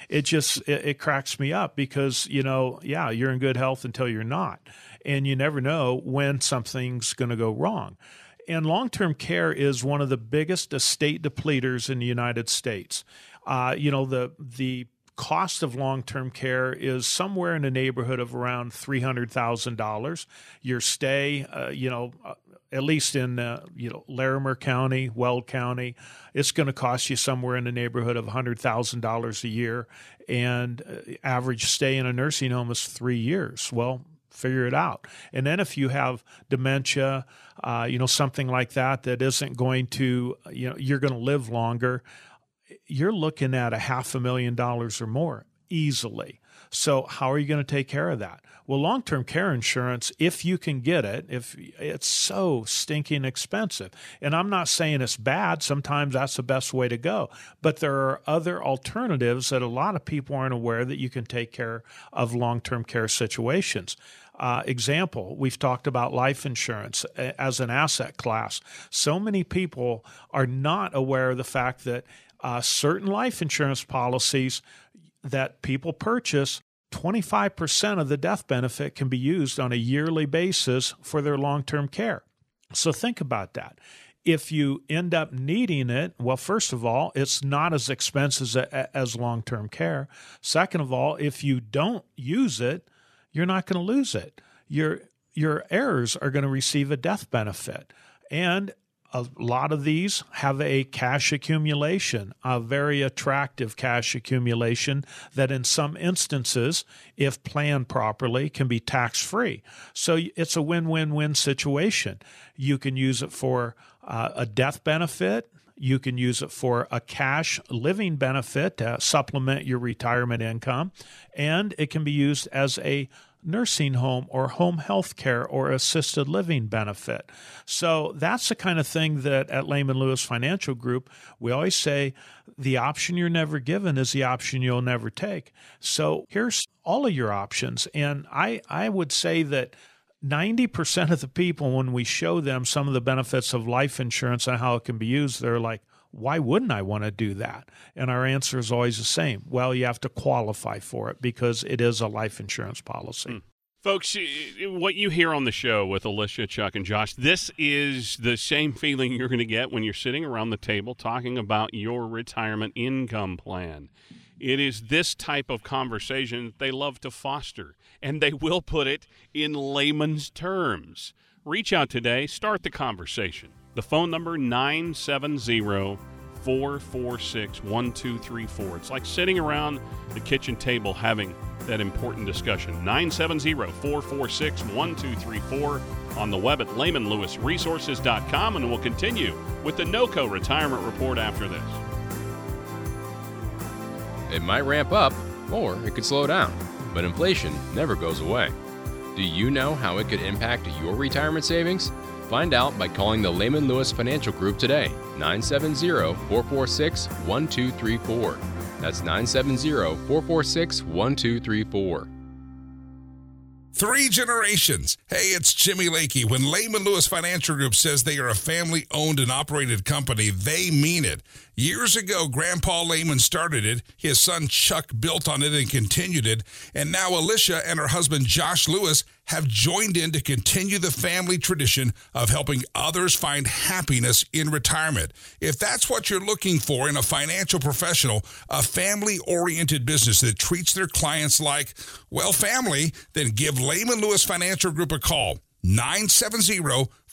it just it, it cracks me up because you know, yeah, you're in good health until you're not, and you never know when something's going to go wrong and long term care is one of the biggest estate depleters in the United States. Uh, you know, the the cost of long term care is somewhere in the neighborhood of around three hundred thousand dollars. Your stay, uh, you know, uh, at least in uh, you know Larimer County, Weld County, it's going to cost you somewhere in the neighborhood of hundred thousand dollars a year, and uh, average stay in a nursing home is three years. Well, figure it out. And then if you have dementia, uh, you know, something like that that isn't going to, you know, you're going to live longer, you're looking at a half a million dollars or more easily. So how are you going to take care of that? Well, long-term care insurance, if you can get it, if it's so stinking expensive. And I'm not saying it's bad, sometimes that's the best way to go, but there are other alternatives that a lot of people aren't aware that you can take care of long-term care situations. Uh, example, we've talked about life insurance as an asset class. So many people are not aware of the fact that uh, certain life insurance policies that people purchase 25% of the death benefit can be used on a yearly basis for their long term care. So think about that. If you end up needing it, well, first of all, it's not as expensive as, as long term care. Second of all, if you don't use it, you're not going to lose it. Your, your heirs are going to receive a death benefit. And a lot of these have a cash accumulation, a very attractive cash accumulation that, in some instances, if planned properly, can be tax free. So it's a win win win situation. You can use it for uh, a death benefit. You can use it for a cash living benefit to supplement your retirement income, and it can be used as a nursing home or home health care or assisted living benefit. So that's the kind of thing that at Lehman Lewis Financial Group, we always say the option you're never given is the option you'll never take. So here's all of your options. And I, I would say that 90% of the people, when we show them some of the benefits of life insurance and how it can be used, they're like, why wouldn't I want to do that? And our answer is always the same. Well, you have to qualify for it because it is a life insurance policy. Hmm. Folks, what you hear on the show with Alicia, Chuck, and Josh, this is the same feeling you're going to get when you're sitting around the table talking about your retirement income plan. It is this type of conversation they love to foster, and they will put it in layman's terms. Reach out today, start the conversation. The phone number 970 446 1234. It's like sitting around the kitchen table having that important discussion. 970 446 1234 on the web at lehmanlewisresources.com, and we'll continue with the NOCO retirement report after this. It might ramp up, or it could slow down, but inflation never goes away. Do you know how it could impact your retirement savings? Find out by calling the Lehman Lewis Financial Group today, 970 446 1234. That's 970 446 1234. Three generations. Hey, it's Jimmy Lakey. When Lehman Lewis Financial Group says they are a family owned and operated company, they mean it. Years ago, Grandpa Lehman started it. His son Chuck built on it and continued it. And now Alicia and her husband Josh Lewis have joined in to continue the family tradition of helping others find happiness in retirement. If that's what you're looking for in a financial professional, a family oriented business that treats their clients like, well, family, then give Lehman Lewis Financial Group a call. 970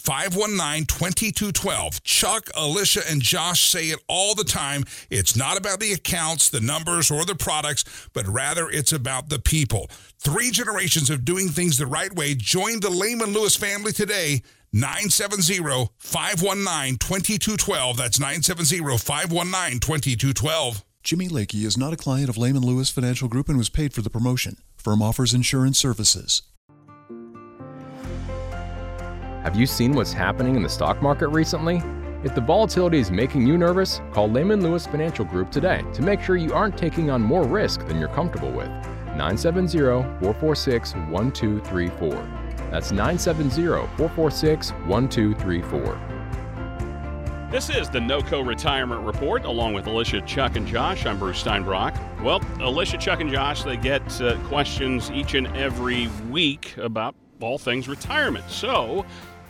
519 2212. Chuck, Alicia, and Josh say it all the time. It's not about the accounts, the numbers, or the products, but rather it's about the people. Three generations of doing things the right way. Join the Lehman Lewis family today. 970 519 2212. That's 970 519 2212. Jimmy Lakey is not a client of Lehman Lewis Financial Group and was paid for the promotion. Firm offers insurance services. Have you seen what's happening in the stock market recently? If the volatility is making you nervous, call Lehman Lewis Financial Group today to make sure you aren't taking on more risk than you're comfortable with. 970 446 1234. That's 970 446 1234. This is the NOCO Retirement Report, along with Alicia, Chuck, and Josh. I'm Bruce Steinbrock. Well, Alicia, Chuck, and Josh, they get uh, questions each and every week about all things retirement. So,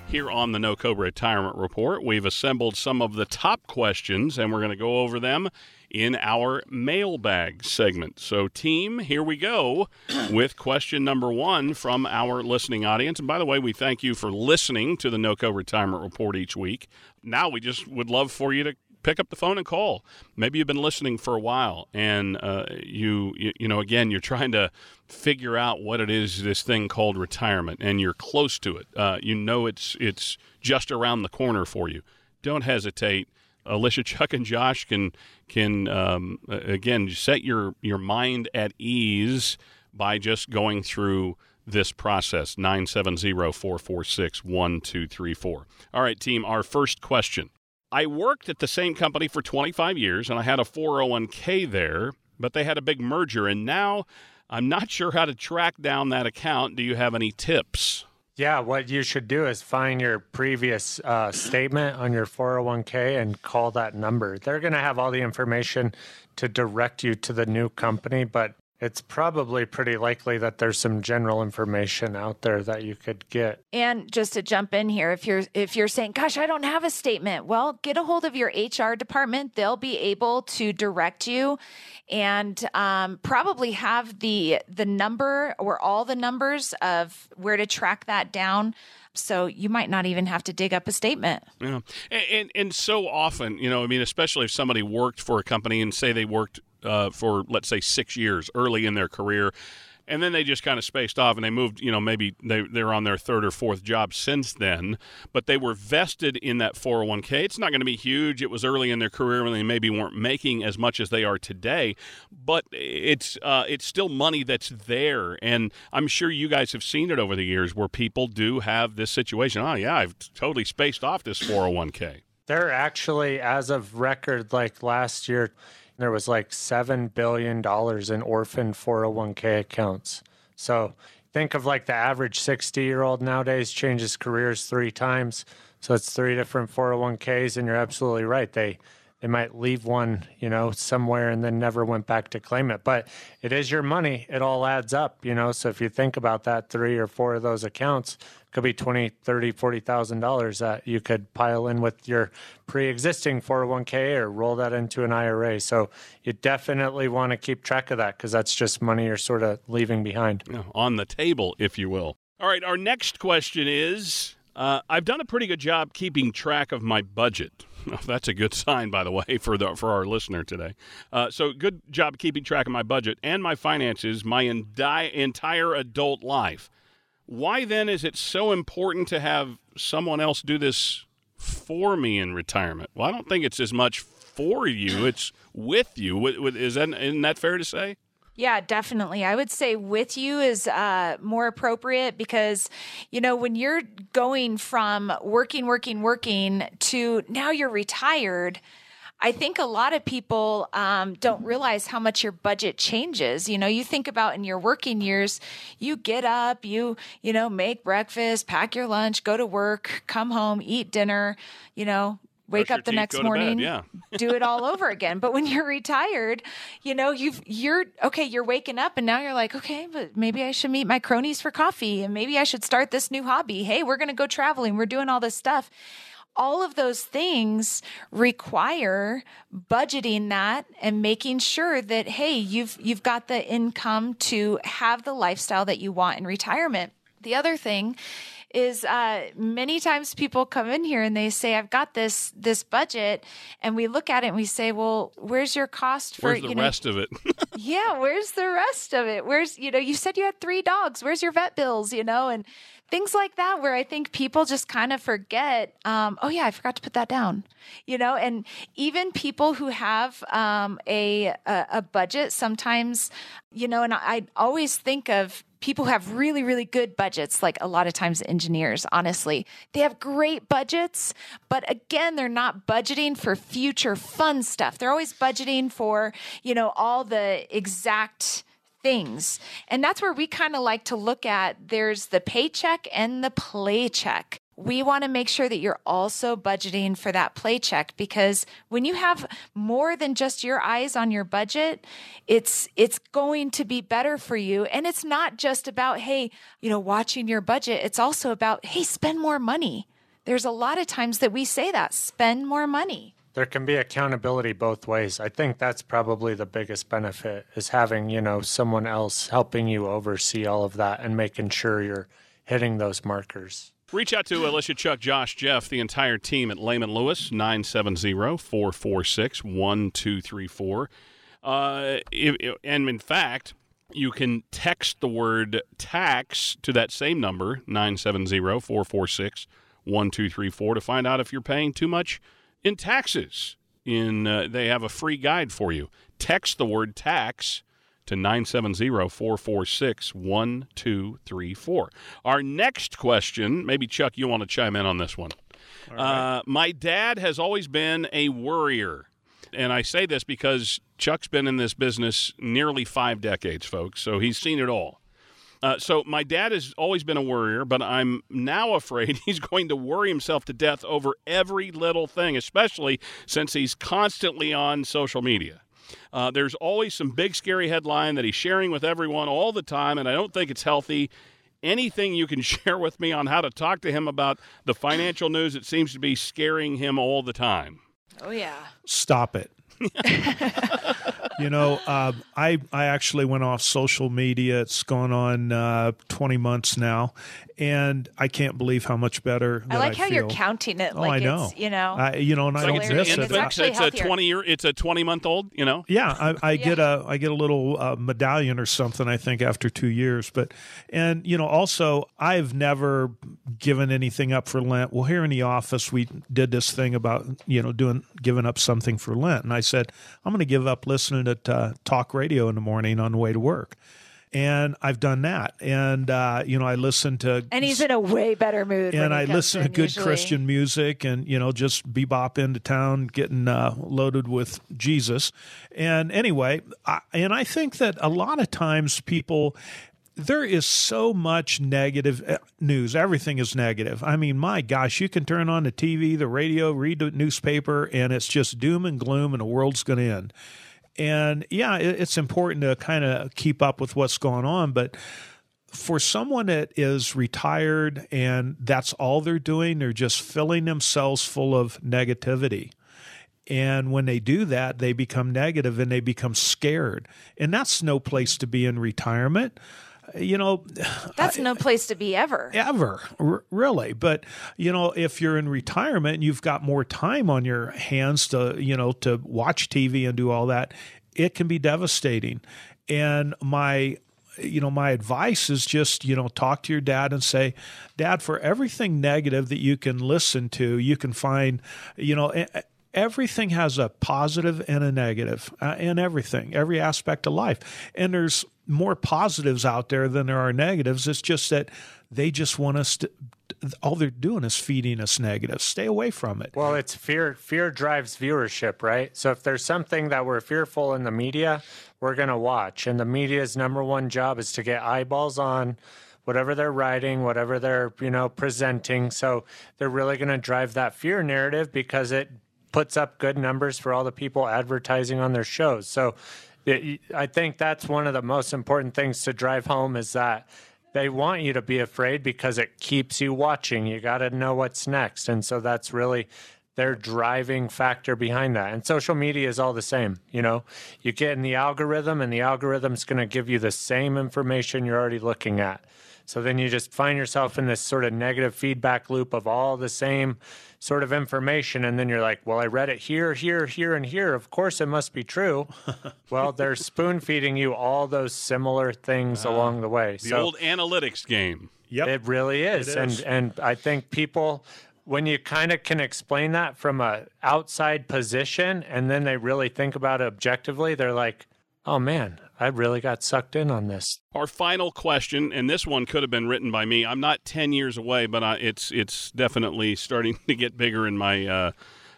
here on the NOCO Retirement Report, we've assembled some of the top questions and we're going to go over them in our mailbag segment. So, team, here we go with question number one from our listening audience. And by the way, we thank you for listening to the No NOCO Retirement Report each week. Now, we just would love for you to pick up the phone and call. Maybe you've been listening for a while, and uh, you, you you know again you're trying to figure out what it is this thing called retirement, and you're close to it. Uh, you know it's it's just around the corner for you. Don't hesitate. Alicia, Chuck, and Josh can can um, again set your your mind at ease by just going through this process 970-446-1234 all right team our first question i worked at the same company for 25 years and i had a 401k there but they had a big merger and now i'm not sure how to track down that account do you have any tips yeah, what you should do is find your previous uh, statement on your 401k and call that number. They're going to have all the information to direct you to the new company, but it's probably pretty likely that there's some general information out there that you could get. And just to jump in here, if you're if you're saying, "Gosh, I don't have a statement," well, get a hold of your HR department. They'll be able to direct you, and um, probably have the the number or all the numbers of where to track that down so you might not even have to dig up a statement. Yeah, and, and, and so often, you know, I mean, especially if somebody worked for a company and say they worked uh, for let's say six years early in their career. And then they just kind of spaced off and they moved you know maybe they, they're on their third or fourth job since then. But they were vested in that 401k it's not going to be huge. It was early in their career when they maybe weren't making as much as they are today. But it's uh, it's still money that's there. And i'm sure you guys have seen it over the years where people do have this situation. Oh yeah i've totally spaced off this 401k they're actually as of record like last year there was like $7 billion in orphan 401k accounts. So think of like the average 60 year old nowadays changes careers three times. So it's three different 401ks, and you're absolutely right. They they might leave one, you know, somewhere and then never went back to claim it. But it is your money. It all adds up, you know. So if you think about that, three or four of those accounts could be twenty, thirty, forty thousand dollars that you could pile in with your pre-existing 401k or roll that into an IRA. So you definitely want to keep track of that because that's just money you're sort of leaving behind. on the table, if you will. All right, our next question is uh, I've done a pretty good job keeping track of my budget. That's a good sign, by the way, for the for our listener today. Uh, so, good job keeping track of my budget and my finances my enti- entire adult life. Why then is it so important to have someone else do this for me in retirement? Well, I don't think it's as much for you; it's with you. Is that isn't that fair to say? Yeah, definitely. I would say with you is uh, more appropriate because, you know, when you're going from working, working, working to now you're retired. I think a lot of people um, don't realize how much your budget changes. You know, you think about in your working years, you get up, you you know, make breakfast, pack your lunch, go to work, come home, eat dinner, you know, wake up the teeth, next morning, bed, yeah. do it all over again. But when you're retired, you know, you've you're okay, you're waking up and now you're like, okay, but maybe I should meet my cronies for coffee and maybe I should start this new hobby. Hey, we're going to go traveling. We're doing all this stuff. All of those things require budgeting that and making sure that hey, you've you've got the income to have the lifestyle that you want in retirement. The other thing is uh, many times people come in here and they say, "I've got this this budget," and we look at it and we say, "Well, where's your cost for Where's the you know?" rest of it? yeah, where's the rest of it? Where's you know you said you had three dogs. Where's your vet bills? You know and things like that where i think people just kind of forget um, oh yeah i forgot to put that down you know? And even people who have um, a, a a budget sometimes you know and i, I always think of people who have really really good budgets like a lot of times engineers honestly. They have great budgets but again they're not budgeting for future fun stuff. They're always budgeting for you know all the exact things. And that's where we kind of like to look at there's the paycheck and the playcheck. We want to make sure that you're also budgeting for that playcheck because when you have more than just your eyes on your budget, it's it's going to be better for you and it's not just about hey, you know, watching your budget. It's also about hey, spend more money. There's a lot of times that we say that, spend more money there can be accountability both ways. I think that's probably the biggest benefit is having, you know, someone else helping you oversee all of that and making sure you're hitting those markers. Reach out to Alicia, Chuck, Josh, Jeff, the entire team at Lehman Lewis, 970 446 1234. Uh, and in fact, you can text the word tax to that same number, 970 446 1234, to find out if you're paying too much in taxes. In uh, They have a free guide for you. Text the word tax to 970-446-1234. Our next question, maybe Chuck, you want to chime in on this one. Right. Uh, my dad has always been a worrier. And I say this because Chuck's been in this business nearly five decades, folks, so he's seen it all. Uh, so my dad has always been a worrier, but I'm now afraid he's going to worry himself to death over every little thing, especially since he's constantly on social media. Uh, there's always some big scary headline that he's sharing with everyone all the time, and I don't think it's healthy. Anything you can share with me on how to talk to him about the financial news that seems to be scaring him all the time? Oh yeah. Stop it. you know, uh, I I actually went off social media. It's gone on uh, 20 months now, and I can't believe how much better. I like I how feel. you're counting it. Oh, like I know. It's, you know, I, you know, and I don't it's miss an it. infant. actually It's a 20 year. It's a 20 month old. You know. Yeah, I, I get a I get a little uh, medallion or something. I think after two years, but and you know also I've never given anything up for Lent. Well, here in the office we did this thing about you know doing giving up something for Lent, and I said I'm going to give up listening to uh, talk radio in the morning on the way to work. And I've done that, and uh, you know I listen to and he's in a way better mood. and I listen to good usually. Christian music and, you know, just bebop into town, getting uh, loaded with Jesus. And anyway, I, and I think that a lot of times people, there is so much negative uh, news. Everything is negative. I mean, my gosh, you can turn on the TV, the radio, read the newspaper, and it's just doom and gloom and the world's going to end. And yeah, it, it's important to kind of keep up with what's going on, but for someone that is retired and that's all they're doing, they're just filling themselves full of negativity. And when they do that, they become negative and they become scared. And that's no place to be in retirement. You know, That's no place to be ever. ever r- really. But you know if you're in retirement and you've got more time on your hands to you know to watch tv and do all that it can be devastating. And my you know my advice is just you know talk to your dad and say dad for everything negative that you can listen to you can find you know everything has a positive and a negative uh, in everything every aspect of life. And there's more positives out there than there are negatives it's just that they just want us to all they're doing is feeding us negatives stay away from it Well, it's fear. Fear drives viewership, right? So if there's something that we're fearful in the media, we're going to watch. And the media's number one job is to get eyeballs on whatever they're writing, whatever they're, you know, presenting. So they're really going to drive that fear narrative because it puts up good numbers for all the people advertising on their shows. So I think that's one of the most important things to drive home is that they want you to be afraid because it keeps you watching. You got to know what's next. And so that's really their driving factor behind that. And social media is all the same. You know, you get in the algorithm, and the algorithm's going to give you the same information you're already looking at. So then you just find yourself in this sort of negative feedback loop of all the same sort of information. And then you're like, well, I read it here, here, here, and here. Of course, it must be true. well, they're spoon feeding you all those similar things ah, along the way. The so old analytics game. yep it really is. It and is. and I think people when you kind of can explain that from a outside position and then they really think about it objectively, they're like, "Oh man, I really got sucked in on this." Our final question, and this one could have been written by me. I'm not 10 years away, but I, it's it's definitely starting to get bigger in my uh,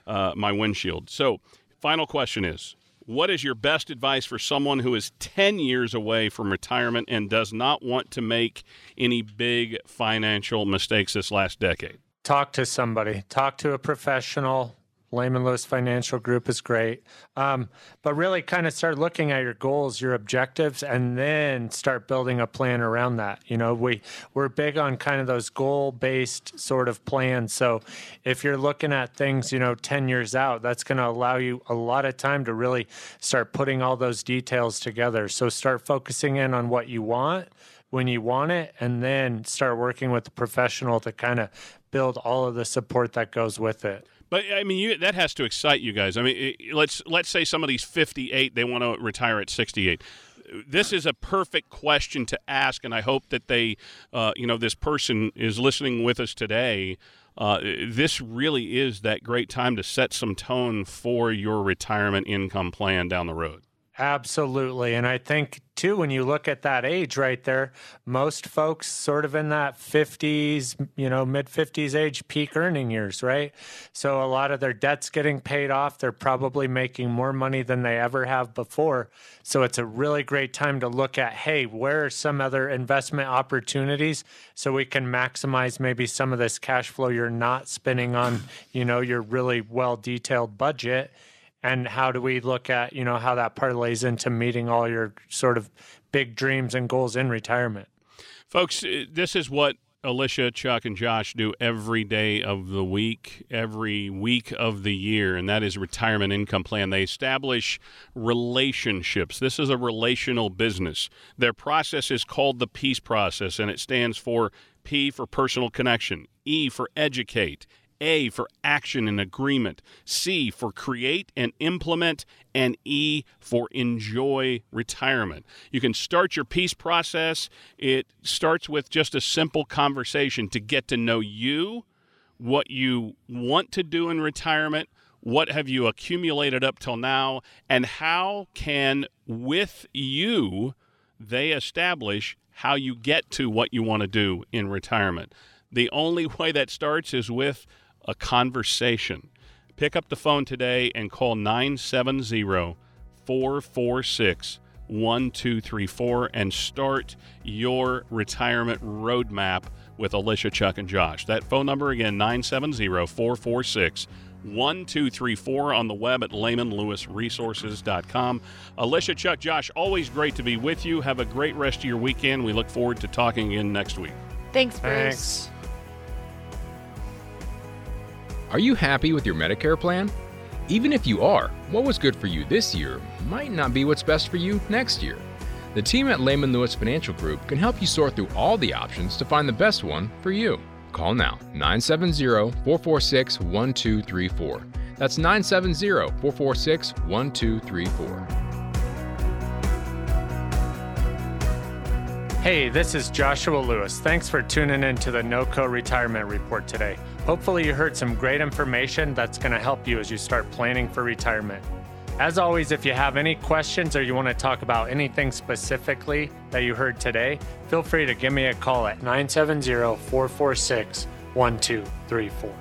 uh, my windshield. So, final question is: What is your best advice for someone who is 10 years away from retirement and does not want to make any big financial mistakes this last decade? Talk to somebody. Talk to a professional. Lehman Lewis Financial Group is great. Um, but really kind of start looking at your goals, your objectives, and then start building a plan around that. You know, we, we're big on kind of those goal based sort of plans. So if you're looking at things, you know, 10 years out, that's going to allow you a lot of time to really start putting all those details together. So start focusing in on what you want when you want it and then start working with the professional to kind of build all of the support that goes with it. But I mean, you, that has to excite you guys. I mean, let's let's say somebody's 58, they want to retire at 68 this is a perfect question to ask, and I hope that they, uh, you know, this person is listening with us today. Uh, this really is that great time to set some tone for your retirement income plan down the road. Absolutely. And I think, too, when you look at that age right there, most folks sort of in that 50s, you know, mid 50s age peak earning years, right? So a lot of their debt's getting paid off. They're probably making more money than they ever have before. So it's a really great time to look at, hey, where are some other investment opportunities so we can maximize maybe some of this cash flow you're not spending on, you know, your really well detailed budget and how do we look at you know how that parlays into meeting all your sort of big dreams and goals in retirement? Folks uh, this is what alicia chuck and josh do every day of the week every week of the year and that is retirement income plan. They establish relationships. This is a relational business. Their process is called the peace process and it stands for p for personal connection e for educate a for action and agreement, C for create and implement, and E for enjoy retirement. You can start your peace process. It starts with just a simple conversation to get to know you, what you want to do in retirement, what have you accumulated up till now, and how can, with you, they establish how you get to what you want to do in retirement. The only way that starts is with a conversation. Pick up the phone today and call 970 446 1234 and start your retirement roadmap with Alicia, Chuck, and Josh. That phone number again, 970 446 1234 on the web at lehmanlewisresources.com. Alicia, Chuck, Josh, always great to be with you. Have a great rest of your weekend. We look forward to talking again next week. Thanks, Bruce. Thanks. Are you happy with your Medicare plan? Even if you are, what was good for you this year might not be what's best for you next year. The team at Lehman Lewis Financial Group can help you sort through all the options to find the best one for you. Call now 970 446 1234. That's 970 446 1234. Hey, this is Joshua Lewis. Thanks for tuning in to the NOCO Retirement Report today. Hopefully, you heard some great information that's going to help you as you start planning for retirement. As always, if you have any questions or you want to talk about anything specifically that you heard today, feel free to give me a call at 970 446 1234.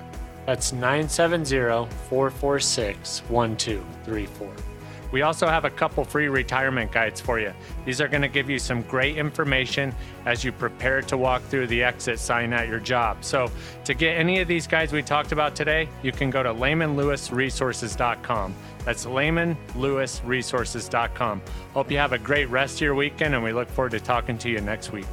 That's 970 446 1234. We also have a couple free retirement guides for you. These are going to give you some great information as you prepare to walk through the exit sign at your job. So, to get any of these guides we talked about today, you can go to lehmanlewisresources.com. That's lehmanlewisresources.com. Hope you have a great rest of your weekend, and we look forward to talking to you next week.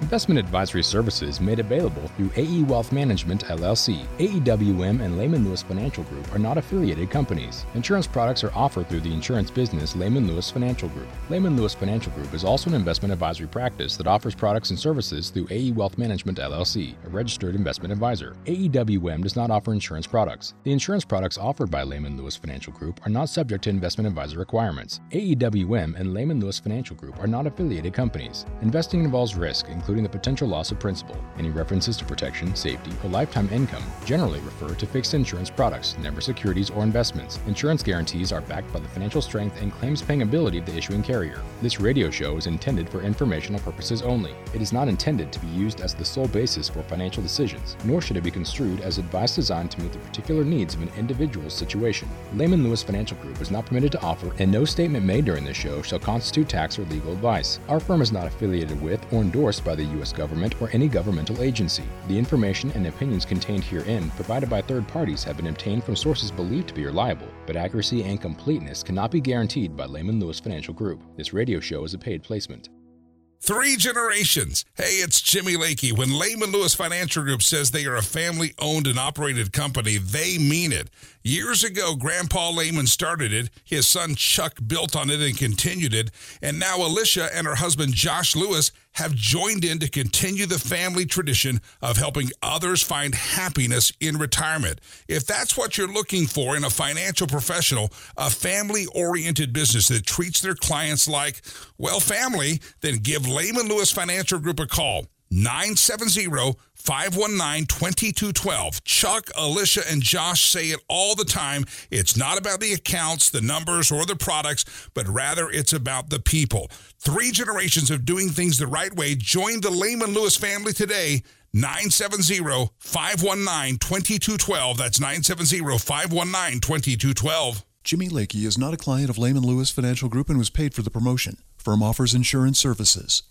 Investment advisory services made available through AE Wealth Management LLC. AEWM and Lehman Lewis Financial Group are not affiliated companies. Insurance products are offered through the insurance business Lehman Lewis Financial Group. Lehman Lewis Financial Group is also an investment advisory practice that offers products and services through AE Wealth Management LLC, a registered investment advisor. AEWM does not offer insurance products. The insurance products offered by Lehman Lewis Financial Group are not subject to investment advisor requirements. AEWM and Lehman Lewis Financial Group are not affiliated companies. Investing involves risk, including including the potential loss of principal. Any references to protection, safety, or lifetime income generally refer to fixed insurance products, never securities or investments. Insurance guarantees are backed by the financial strength and claims paying ability of the issuing carrier. This radio show is intended for informational purposes only. It is not intended to be used as the sole basis for financial decisions, nor should it be construed as advice designed to meet the particular needs of an individual's situation. Lehman Lewis Financial Group is not permitted to offer, and no statement made during this show shall constitute tax or legal advice. Our firm is not affiliated with or endorsed by the U.S. government or any governmental agency. The information and opinions contained herein provided by third parties have been obtained from sources believed to be reliable, but accuracy and completeness cannot be guaranteed by Lehman Lewis Financial Group. This radio show is a paid placement. Three generations. Hey, it's Jimmy Lakey. When Lehman Lewis Financial Group says they are a family owned and operated company, they mean it. Years ago, Grandpa Lehman started it. His son Chuck built on it and continued it. And now Alicia and her husband Josh Lewis have joined in to continue the family tradition of helping others find happiness in retirement. If that's what you're looking for in a financial professional, a family oriented business that treats their clients like, well, family, then give Lehman Lewis Financial Group a call. 970 519 2212. Chuck, Alicia, and Josh say it all the time. It's not about the accounts, the numbers, or the products, but rather it's about the people. Three generations of doing things the right way. Join the Lehman Lewis family today. 970 519 2212. That's 970 519 2212. Jimmy Lakey is not a client of Lehman Lewis Financial Group and was paid for the promotion. Firm offers insurance services.